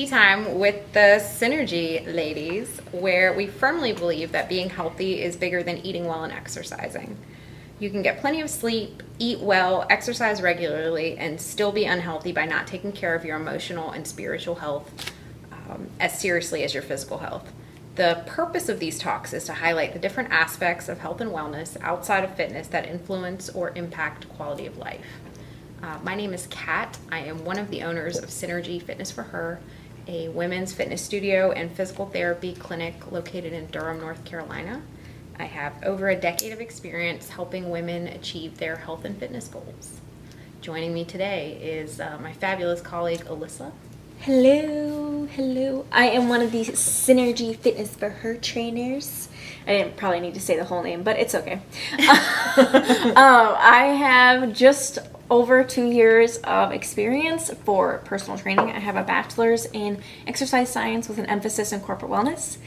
Tea Time with the Synergy ladies, where we firmly believe that being healthy is bigger than eating well and exercising. You can get plenty of sleep, eat well, exercise regularly, and still be unhealthy by not taking care of your emotional and spiritual health um, as seriously as your physical health. The purpose of these talks is to highlight the different aspects of health and wellness outside of fitness that influence or impact quality of life. Uh, my name is Kat. I am one of the owners of Synergy Fitness for Her, a women's fitness studio and physical therapy clinic located in Durham, North Carolina. I have over a decade of experience helping women achieve their health and fitness goals. Joining me today is uh, my fabulous colleague Alyssa. Hello, hello. I am one of the Synergy Fitness for Her trainers. I didn't probably need to say the whole name, but it's okay. um, I have just over two years of experience for personal training. I have a bachelor's in exercise science with an emphasis in corporate wellness,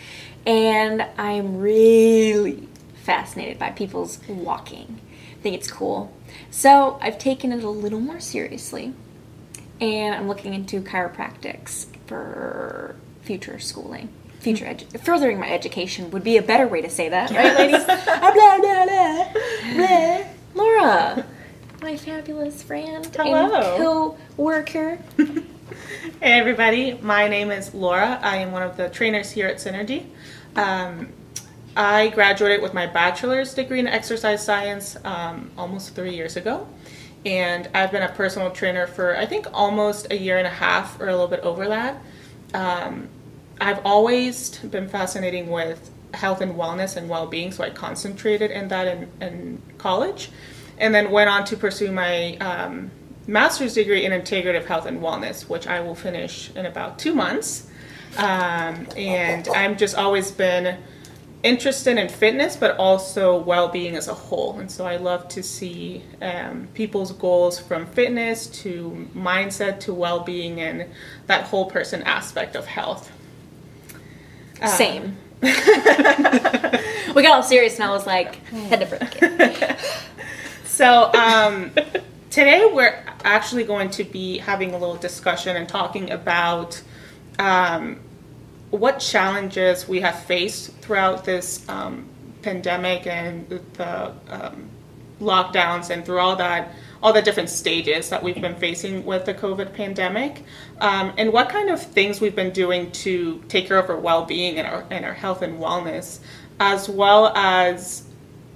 and I'm really fascinated by people's walking. I think it's cool. So I've taken it a little more seriously, and I'm looking into chiropractics for future schooling. Future edu- furthering my education would be a better way to say that, right, ladies? blah, blah, blah, blah. Laura, my fabulous friend Hello. and co-worker. Hey everybody, my name is Laura. I am one of the trainers here at Synergy. Um, I graduated with my bachelor's degree in exercise science um, almost three years ago, and I've been a personal trainer for I think almost a year and a half or a little bit over that. Um, I've always been fascinating with health and wellness and well-being, so I concentrated in that in, in college, and then went on to pursue my um, master's degree in integrative health and wellness, which I will finish in about two months. Um, and I've just always been interested in fitness, but also well-being as a whole. And so I love to see um, people's goals from fitness to mindset to well-being and that whole person aspect of health. Uh, Same. we got all serious, and I was like, head to break it. So um, today we're actually going to be having a little discussion and talking about um, what challenges we have faced throughout this um, pandemic and the um, lockdowns and through all that all the different stages that we've been facing with the covid pandemic um, and what kind of things we've been doing to take care of our well-being and our, and our health and wellness as well as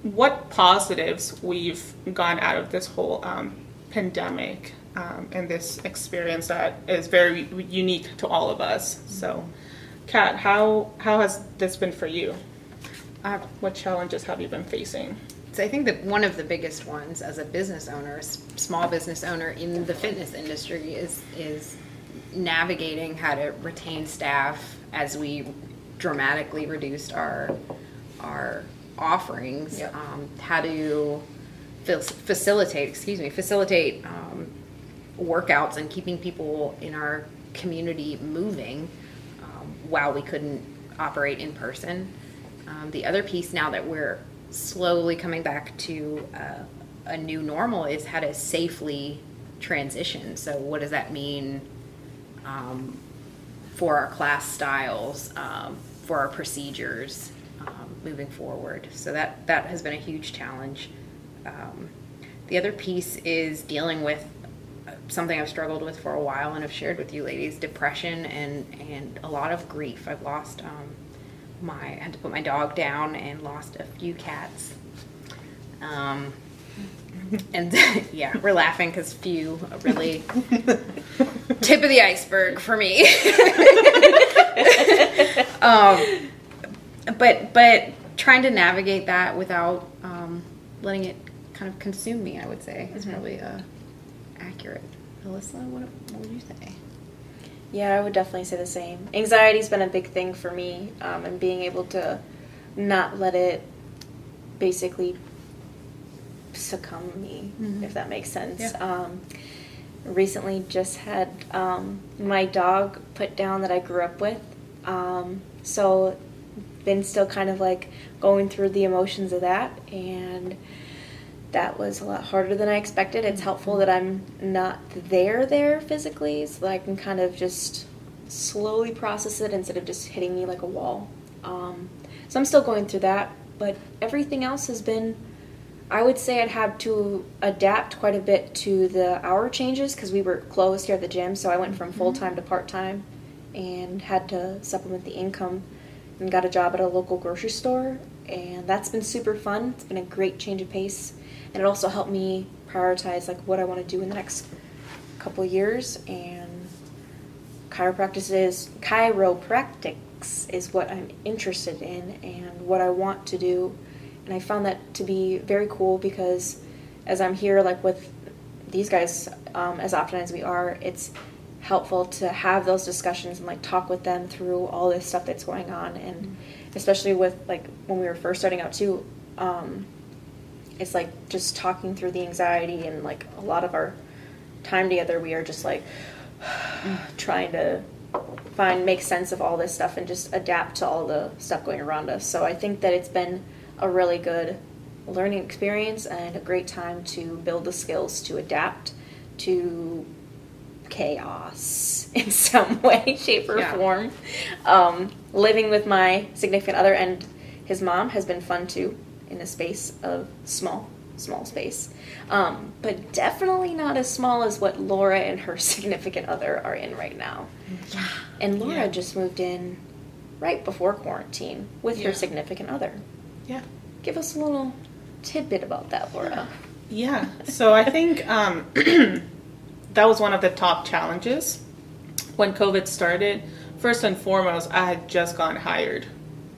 what positives we've gone out of this whole um, pandemic um, and this experience that is very unique to all of us. So, Kat, how how has this been for you? Uh, what challenges have you been facing? So I think that one of the biggest ones as a business owner, a small business owner in the fitness industry, is is navigating how to retain staff as we dramatically reduced our our offerings. Yep. Um, how to facilitate, excuse me, facilitate um, workouts and keeping people in our community moving while we couldn't operate in person. Um, the other piece now that we're slowly coming back to uh, a new normal is how to safely transition. So, what does that mean um, for our class styles, um, for our procedures um, moving forward? So that that has been a huge challenge. Um, the other piece is dealing with something I've struggled with for a while and I've shared with you ladies: depression and and a lot of grief. I've lost um, my I had to put my dog down and lost a few cats. Um, and yeah, we're laughing because few really tip of the iceberg for me. um, but but trying to navigate that without um, letting it kind of consume me, I would say, is probably uh, accurate. Alyssa, what, what would you say? Yeah, I would definitely say the same. Anxiety's been a big thing for me, um, and being able to not let it basically succumb me, Mhm. if that makes sense. Yeah. Um, recently, just had um, my dog put down that I grew up with, um, so been still kind of like going through the emotions of that, and that was a lot harder than I expected. It's helpful that I'm not there there physically, so that I can kind of just slowly process it instead of just hitting me like a wall. Um, so I'm still going through that, but everything else has been. I would say I'd had to adapt quite a bit to the hour changes because we were closed here at the gym. So I went from full time to part time and had to supplement the income and got a job at a local grocery store. And that's been super fun. It's been a great change of pace. And it also helped me prioritize like what I want to do in the next couple years. And chiropractic is chiropractics is what I'm interested in and what I want to do and I found that to be very cool because as I'm here, like with these guys, um, as often as we are, it's helpful to have those discussions and like talk with them through all this stuff that's going on, and especially with like when we were first starting out too. Um, it's like just talking through the anxiety and like a lot of our time together, we are just like trying to find make sense of all this stuff and just adapt to all the stuff going around us. So I think that it's been a really good learning experience and a great time to build the skills to adapt to chaos in some way, shape, or Yeah. form. Um, living with my significant other and his mom has been fun too, in a space of small, small space. Um, but definitely not as small as what Laura and her significant other are in right now. Yeah. And Laura Yeah. just moved in right before quarantine with her significant other. Yeah. Give us a little tidbit about that, Laura. Yeah. So I think um, that was one of the top challenges when COVID started. First and foremost, I had just gotten hired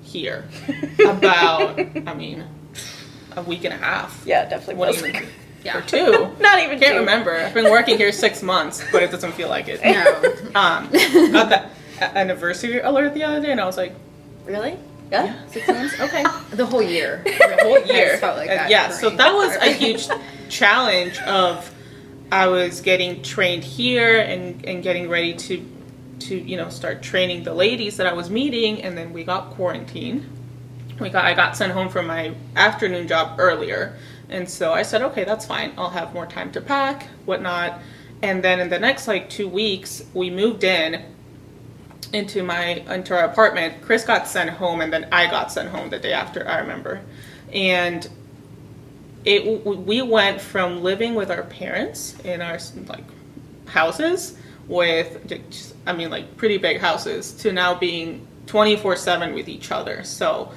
here about, I mean, a week and a half. Yeah, definitely even, Yeah. or two. Not even Can't two. remember. I've been working here six months, but it doesn't feel like it. No. Um, got that anniversary alert the other day, and I was like, Really? Yeah. yeah, six months? Okay. The whole year. the whole year. felt like Uh, that yeah, so that was a huge challenge of I was getting trained here and, and getting ready to to you know start training the ladies that I was meeting and then we got quarantined. We got I got sent home from my afternoon job earlier. And so I said, okay, that's fine. I'll have more time to pack, whatnot. And then in the next like two weeks, we moved in into my into our apartment. Chris got sent home, and then I got sent home the day after. I remember, and it we went from living with our parents in our like houses with I mean like pretty big houses to now being twenty four seven with each other. So,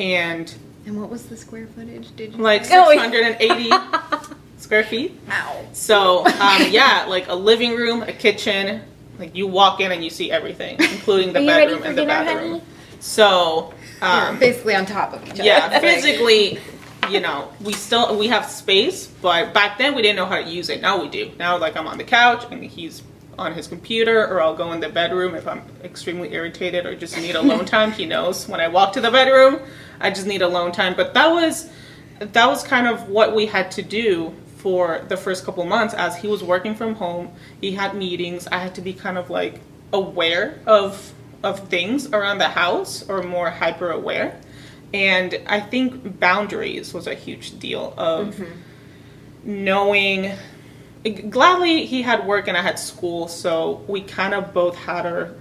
and And what was the square footage? Did you like? Oh, six hundred and eighty square feet. Ow. So um, yeah, like a living room, a kitchen. Like you walk in and you see everything, including the Are you ready bedroom and the dinner, bathroom. honey? So um, basically on top of each other. yeah, physically, you know, we still we have space, but back then we didn't know how to use it. Now we do. Now like I'm on the couch and he's on his computer, or I'll go in the bedroom if I'm extremely irritated or just need alone time. He knows when I walk to the bedroom, I just need alone time. But that was that was kind of what we had to do for the first couple months as he was working from home. He had meetings. I had to be kind of like aware of of things around the house or more hyper aware. And I think boundaries was a huge deal of mm-hmm. knowing gladly he had work and I had school, so we kind of both had our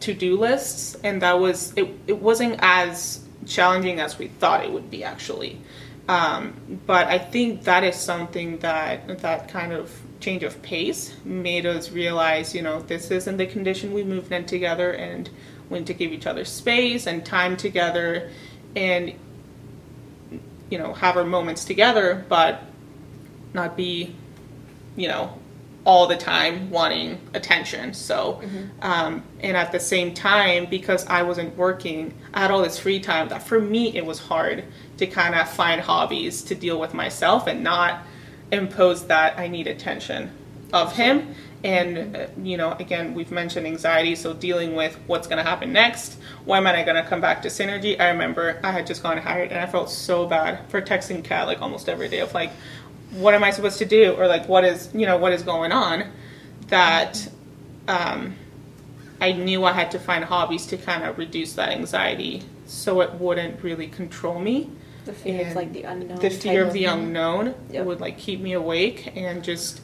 to-do lists and that was it, it wasn't as challenging as we thought it would be actually. Um, but I think that is something that that kind of change of pace made us realize, you know, this isn't the condition we moved in together and we need to give each other space and time together and you know, have our moments together, but not be, you know, all the time wanting attention. So, um, and at the same time, because I wasn't working, I had all this free time that for me it was hard to kind of find hobbies to deal with myself and not impose that I need attention of him. And, uh, you know, again, we've mentioned anxiety, so dealing with what's going to happen next. When am I going to come back to Synergy? I remember I had just gone hired and I felt so bad for texting Kat like almost every day of like, what am I supposed to do? Or like, what is, you know, what is going on? That um, I knew I had to find hobbies to kind of reduce that anxiety so it wouldn't really control me The fear of like the unknown. the fear of the unknown Yep. would like keep me awake and just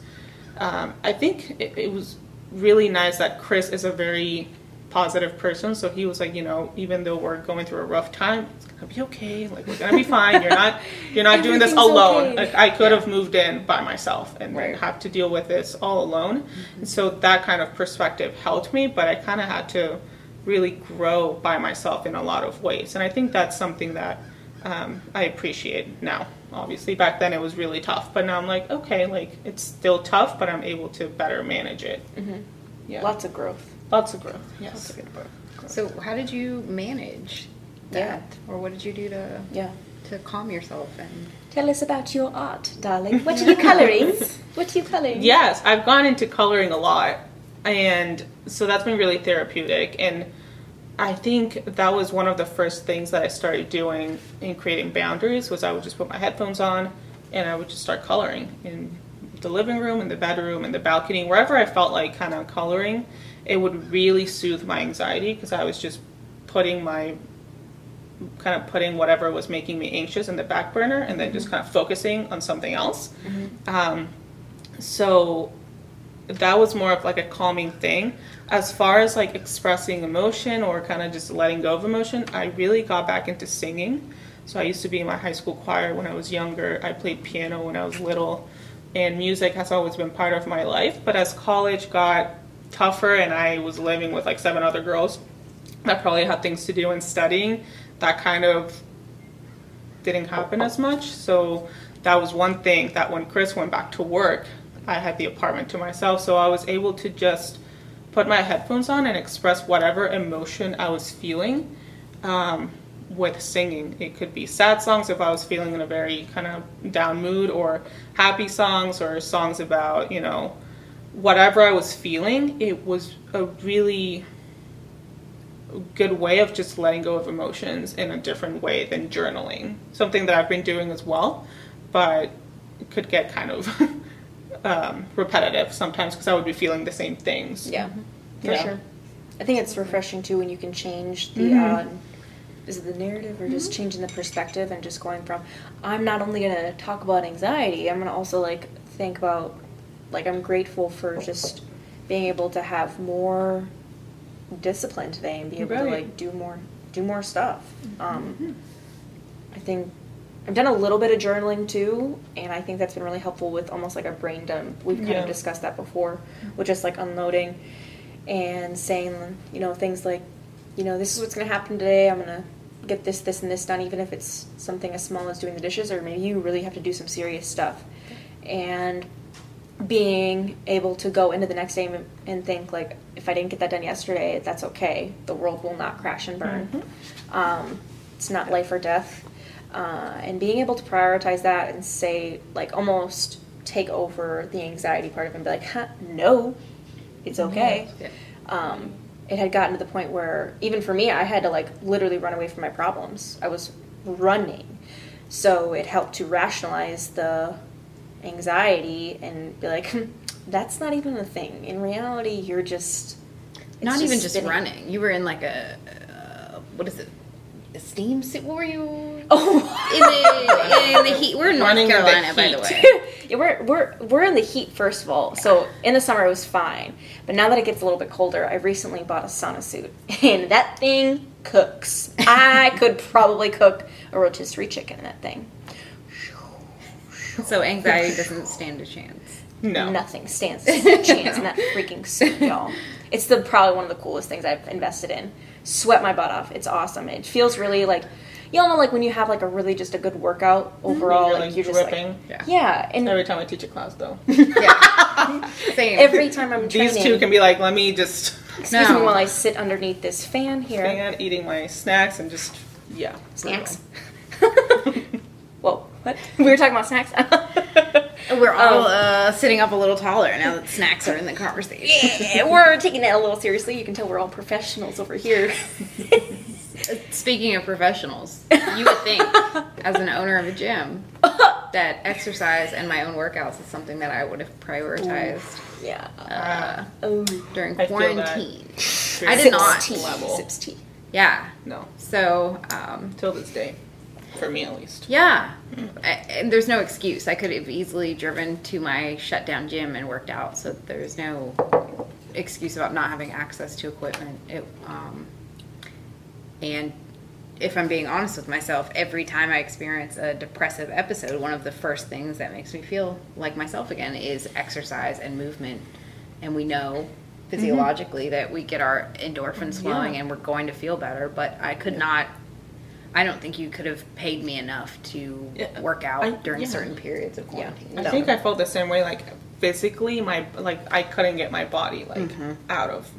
um, i think it, it was really nice that chris is a very positive person. So he was like, you know, even though we're going through a rough time, it's gonna be okay. Like we're gonna be fine. You're not you're not doing this alone. okay. Like I could have moved in by myself and Right. have to deal with this all alone. And so that kind of perspective helped me, but I kind of had to really grow by myself in a lot of ways. And I think that's something that um, I appreciate now. Obviously, back then it was really tough, but now I'm like, okay, like it's still tough, but I'm able to better manage it. Yeah, Lots of growth. lots of growth. Lots Yes. of good growth. So how did you manage Yeah. that, or what did you do to Yeah. to calm yourself and? Tell us about your art, darling. What are you coloring? What are you coloring? Yes, I've gone into coloring a lot, and so that's been really therapeutic. And I think that was one of the first things that I started doing in creating boundaries. Was I would just put my headphones on, and I would just start coloring in the living room, and the bedroom, and the balcony, wherever I felt like kind of coloring. It would really soothe my anxiety because I was just putting my kind of putting whatever was making me anxious in the back burner and then just kind of focusing on something else. Um, so that was more of like a calming thing. As far as like expressing emotion or kind of just letting go of emotion, I really got back into singing. So I used to be in my high school choir when I was younger. I played piano when I was little, and music has always been part of my life. But as college got tougher and I was living with like seven other girls that probably had things to do and studying, that kind of didn't happen as much. So that was one thing that when Chris went back to work, I had the apartment to myself. So I was able to just put my headphones on and express whatever emotion I was feeling um, with singing. It could be sad songs if I was feeling in a very kind of down mood, or happy songs, or songs about, you know, whatever I was feeling. It was a really good way of just letting go of emotions in a different way than journaling. Something that I've been doing as well, but it could get kind of um, repetitive sometimes because I would be feeling the same things. Yeah, for Yeah. sure. I think it's refreshing too when you can change the uh, is it the narrative or just mm-hmm. changing the perspective and just going from I'm not only gonna talk about anxiety, I'm gonna also like think about like I'm grateful for just being able to have more discipline today and be able to like do more do more stuff. Mm-hmm. Um, I think I've done a little bit of journaling too, and I think that's been really helpful with almost like a brain dump. We've kind Yeah. of discussed that before, mm-hmm. with just like unloading and saying, you know, things like, you know, this is what's going to happen today. I'm going to get this, this, and this done, even if it's something as small as doing the dishes, or maybe you really have to do some serious stuff. And being able to go into the next day and- and think, like, if I didn't get that done yesterday, that's okay. The world will not crash and burn. Um, it's not life or death. Uh, and being able to prioritize that and say, like, almost take over the anxiety part of it and be like, huh, no, it's okay. Yeah. Um, it had gotten to the point where, even for me, I had to, like, literally run away from my problems. I was running. So it helped to rationalize the anxiety and be like, "Hmm, that's not even a thing. In reality, you're just. Not even just spinning." running. You were in like a uh, what is it? A steam suit? What were you? Oh. In the, in the heat. We're in North Running in the Carolina, by the heat. way. yeah, we're we're we're in the heat first of all. So in the summer it was fine, but now that it gets a little bit colder, I recently bought a sauna suit, and that thing cooks. I could probably cook a rotisserie chicken in that thing. So anxiety doesn't stand a chance. No. Nothing stands a chance in that freaking suit, y'all. It's the probably one of the coolest things I've invested in. Sweat my butt off. It's awesome. It feels really like y'all know like when you have like a really just a good workout mm-hmm. overall, You're, like, like, you're just like. Yeah. yeah, and Every time I teach a class, though, Yeah. Same. every time I'm these two can be like, let me just excuse No. me while I sit underneath this fan here. fan, eating my snacks, and just yeah, Snacks. Whoa, what? We were talking about snacks. We're all Um, uh, sitting up a little taller now that snacks are in the conversation. yeah, we're taking that a little seriously. You can tell we're all professionals over here. Speaking of professionals, you would think, as an owner of a gym, that exercise and my own workouts is something that I would have prioritized yeah. uh, Oh. during I quarantine. I did not. Sips tea. Level. Sips tea. Yeah. no, So, um, till this day, for me at least. yeah. I- and there's no excuse. I could have easily driven to my shut down gym and worked out. So there's no excuse about not having access to equipment. It, um, and if I'm being honest with myself, every time I experience a depressive episode, one of the first things that makes me feel like myself again is exercise and movement. And we know physiologically that we get our endorphins flowing Yeah. and we're going to feel better. But I could not. I don't think you could have paid me enough to Yeah, work out I- during yeah. certain periods of Yeah. quarantine. I No. think I felt the same way. Like physically, my like I couldn't get my body like Mm-hmm. out of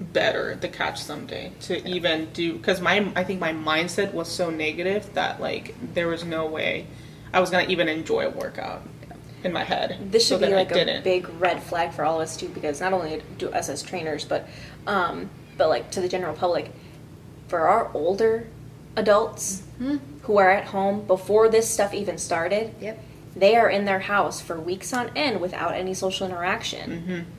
better the catch someday to even do because my I think my mindset was so negative that like there was no way I was gonna even enjoy a workout in my head. This So should be like a didn't. big red flag for all of us too, because not only do us as trainers, but um, but like to the general public, for our older adults hmm. who are at home before this stuff even started, Yep. they are in their house for weeks on end without any social interaction. Mm-hmm.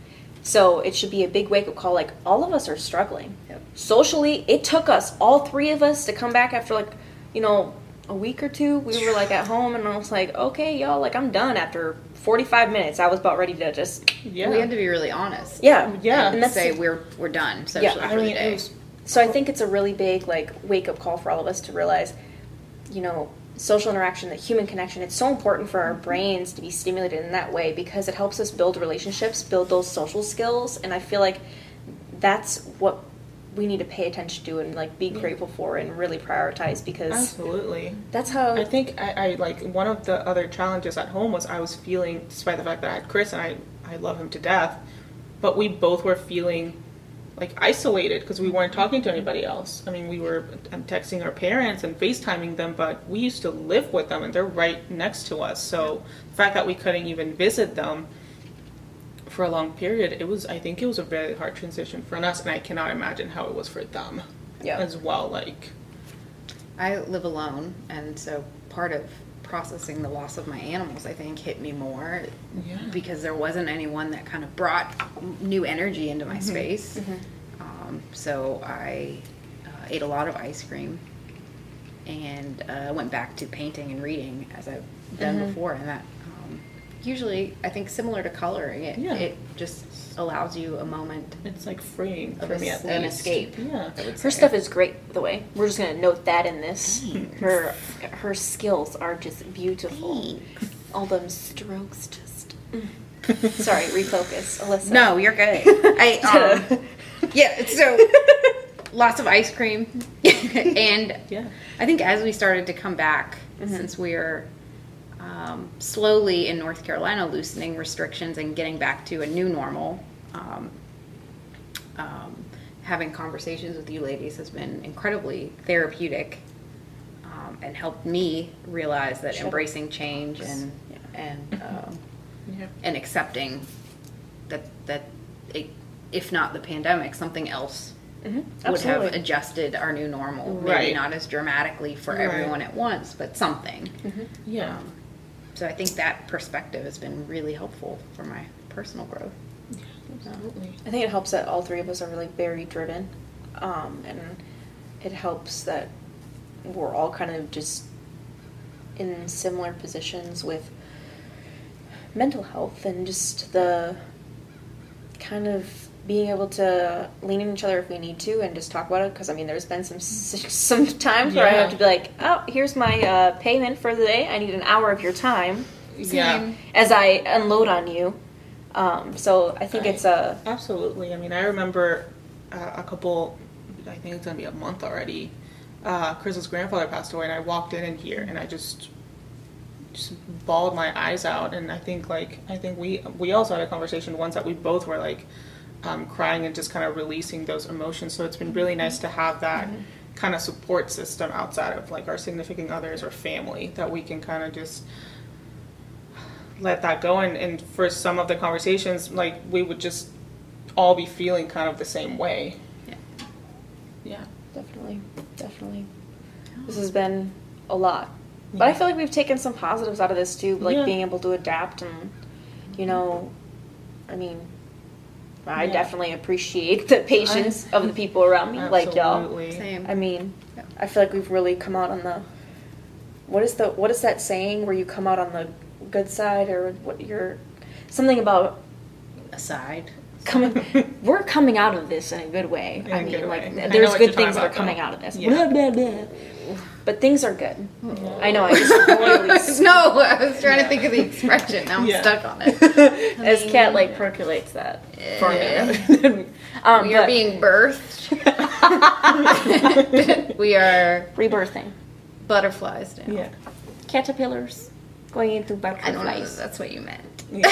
So it should be a big wake up call. Like all of us are struggling Yep. socially. It took us all three of us to come back after like you know a week or two. We were like at home, and I was like, okay, y'all, like I'm done after 45 minutes. I was about ready to just yeah. We had to be really honest. yeah Yeah. and And that's say we're we're done socially Yeah, I for mean, the it was So I think it's a really big like wake up call for all of us to realize, you know, social interaction, the human connection. It's so important for our mm-hmm. brains to be stimulated in that way because it helps us build relationships, build those social skills, and I feel like that's what we need to pay attention to and like be grateful for and really prioritize because absolutely. that's how I think I, I like one of the other challenges at home was I was feeling, despite the fact that I had Chris and I, I love him to death, but we both were feeling like isolated because we weren't talking to anybody else. I mean, we were texting our parents and FaceTiming them, but we used to live with them and they're right next to us. So the fact that we couldn't even visit them for a long period, it was, I think it was a very hard transition for us and I cannot imagine how it was for them Yeah. as well. Like, I live alone, and so part of processing the loss of my animals, I think, hit me more Yeah. because there wasn't anyone that kind of brought new energy into my space. Um, so I uh, ate a lot of ice cream and uh, went back to painting and reading as I've done before, and that. Usually, I think similar to coloring, it, Yeah. it just allows you a moment it's like freeing of for a- me at an least. escape. Yeah. Her stuff is great. By the way, we're just gonna note that in this. Her her skills are just beautiful. All them strokes, just. mm. Sorry, refocus, Alyssa. No, you're good. I um, yeah. So lots of ice cream, and Yeah. I think as we started to come back, since we're um, slowly in North Carolina loosening restrictions and getting back to a new normal, um, um, having conversations with you ladies has been incredibly therapeutic um, and helped me realize that embracing change and and um, Yeah. and accepting that that it, if not the pandemic, something else Mhm, would have adjusted our new normal. Maybe Right. not as dramatically for Right. everyone at once, but something. Yeah. Um, so I think that perspective has been really helpful for my personal growth. Absolutely. I think it helps that all three of us are really very driven, um, and it helps that we're all kind of just in similar positions with mental health and just the kind of being able to lean on each other if we need to and just talk about it because I mean there's been some some times where I have to be like oh here's my uh, payment for the day I need an hour of your time Yeah. as I unload on you um, so I think Right. it's a Absolutely. I mean, I remember uh, a couple, I think it's going to be a month already. Uh, Chris's grandfather passed away, and I walked in in here, and I just just bawled my eyes out. And I think like I think we we also had a conversation once that we both were like um, crying and just kind of releasing those emotions. So it's been really nice to have that kind of support system outside of like our significant others or family that we can kind of just let that go. And, and for some of the conversations like we would just all be feeling kind of the same way. Yeah. yeah. Definitely, definitely. This has been a lot, but I feel like we've taken some positives out of this too, like Yeah. being able to adapt and, you know, I mean, I Yeah. definitely appreciate the patience of the people around me, like y'all. Absolutely. Same. I mean, Yeah. I feel like we've really come out on the. What is the what is that saying where you come out on the good side or what you're something about Aside. coming. we're coming out of this in a good way. In I a mean, good like way. There's good things that are coming though. out of this. Yeah. Blah, blah, blah. But things are good. I know. I just no, I was trying to think of the expression. Now I'm Yeah. stuck on it. as Kat like percolates that for me. um, we are but being birthed. we are rebirthing. butterflies now. Yeah. Caterpillars going into I don't know if butterflies. that's what you meant. yeah.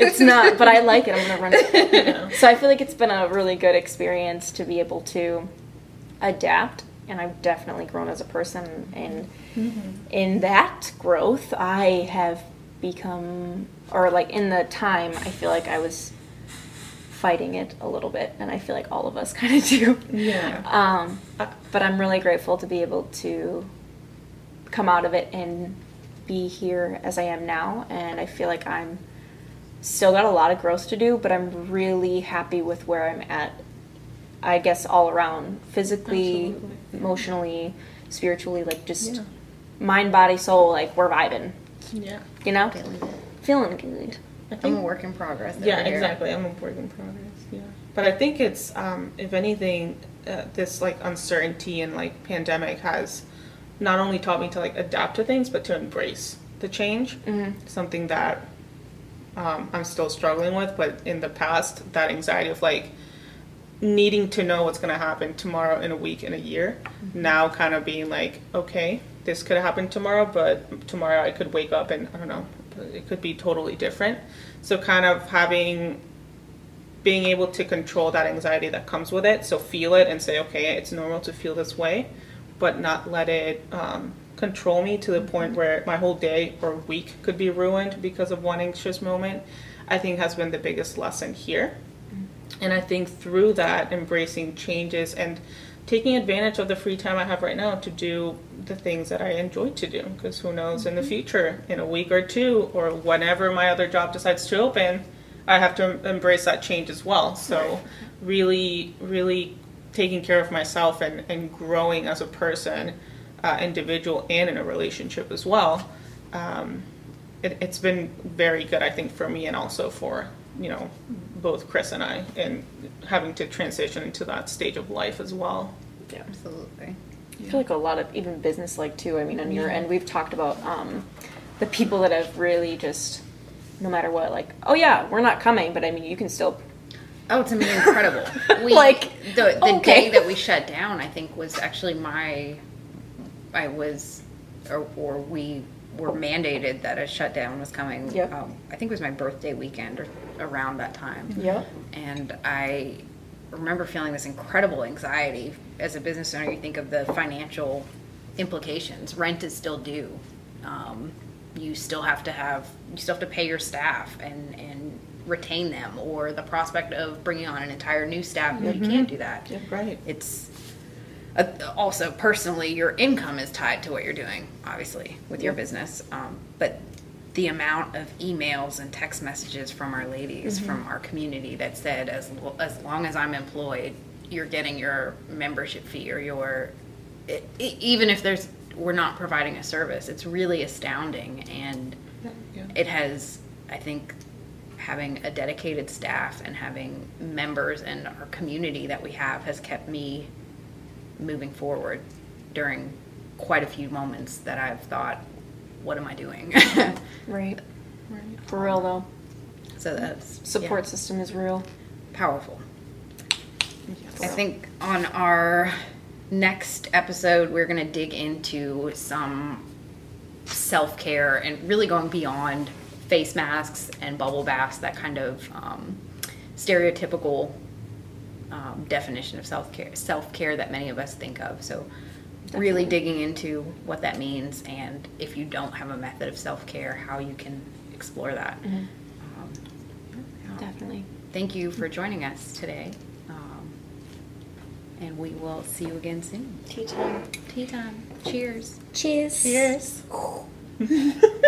It's not, but I like it. I'm gonna run it. Yeah. So I feel like it's been a really good experience to be able to adapt, and I've definitely grown as a person. And in that growth, I have become, or like in the time, I feel like I was fighting it a little bit, and I feel like all of us kind of do. Yeah. Um, but I'm really grateful to be able to come out of it and be here as I am now. And I feel like I'm still got a lot of growth to do, but I'm really happy with where I'm at. I guess all around, physically, Absolutely. Emotionally, spiritually, like just Yeah. mind, body, soul. Like we're vibing, Yeah. you know, Feeling it. feeling good. I I'm a think work in progress. Yeah, here. exactly. I'm a work in progress. Yeah, but I think it's um, if anything, uh, this like uncertainty and like pandemic has not only taught me to like adapt to things, but to embrace the change. Mhm. Something that um, I'm still struggling with, but in the past, that anxiety of like needing to know what's going to happen tomorrow, in a week, in a year, now kind of being like, okay, this could happen tomorrow, but tomorrow I could wake up and I don't know, it could be totally different. So kind of having being able to control that anxiety that comes with it. So feel it and say, okay, it's normal to feel this way, but not let it um, control me to the point where my whole day or week could be ruined because of one anxious moment. I think has been the biggest lesson here. And I think through that, embracing changes and taking advantage of the free time I have right now to do the things that I enjoy to do. Because who knows in the future, in a week or two, or whenever my other job decides to open, I have to em- embrace that change as well. So, really, really taking care of myself and, and growing as a person, uh, individual, and in a relationship as well. Um, it, it's been very good, I think, for me and also for you know both Chris and I, and having to transition into that stage of life as well. Yeah. Absolutely. I feel like a lot of even business like too. I mean, on your end, we've talked about um, the people that have really just, no matter what, like, oh yeah, we're not coming, but I mean, you can still. Oh, to me, incredible. We, Like, the the okay. day that we shut down, I think was actually my. I was, or, or we were mandated that a shutdown was coming. Yep. Um, I think it was my birthday weekend or around that time. Yep. And I remember feeling this incredible anxiety. As a business owner, you think of the financial implications. Rent is still due. Um, you still have to have, you still have to pay your staff and, and retain them, or the prospect of bringing on an entire new staff. You can't do that. Yeah, right. It's uh, also personally, your income is tied to what you're doing, obviously, with your business. Um, but the amount of emails and text messages from our ladies, from our community that said, as, lo- as long as I'm employed, you're getting your membership fee or your, e- e- even if there's, we're not providing a service, it's really astounding. And Yeah. it has, I think, having a dedicated staff and having members and our community that we have has kept me moving forward during quite a few moments that I've thought, what am I doing? Right. Right. For real though, so that's support yeah, system is real. powerful. Yes. I think on our next episode, we're going to dig into some self care and really going beyond face masks and bubble baths, that kind of um, stereotypical um, definition of self care self care that many of us think of. So, really digging into what that means, and if you don't have a method of self care, how you can explore that. Um, yeah Definitely. thank you for joining us today. Um, and we will see you again soon. Tea time. Tea time. Cheers. Cheers. Cheers.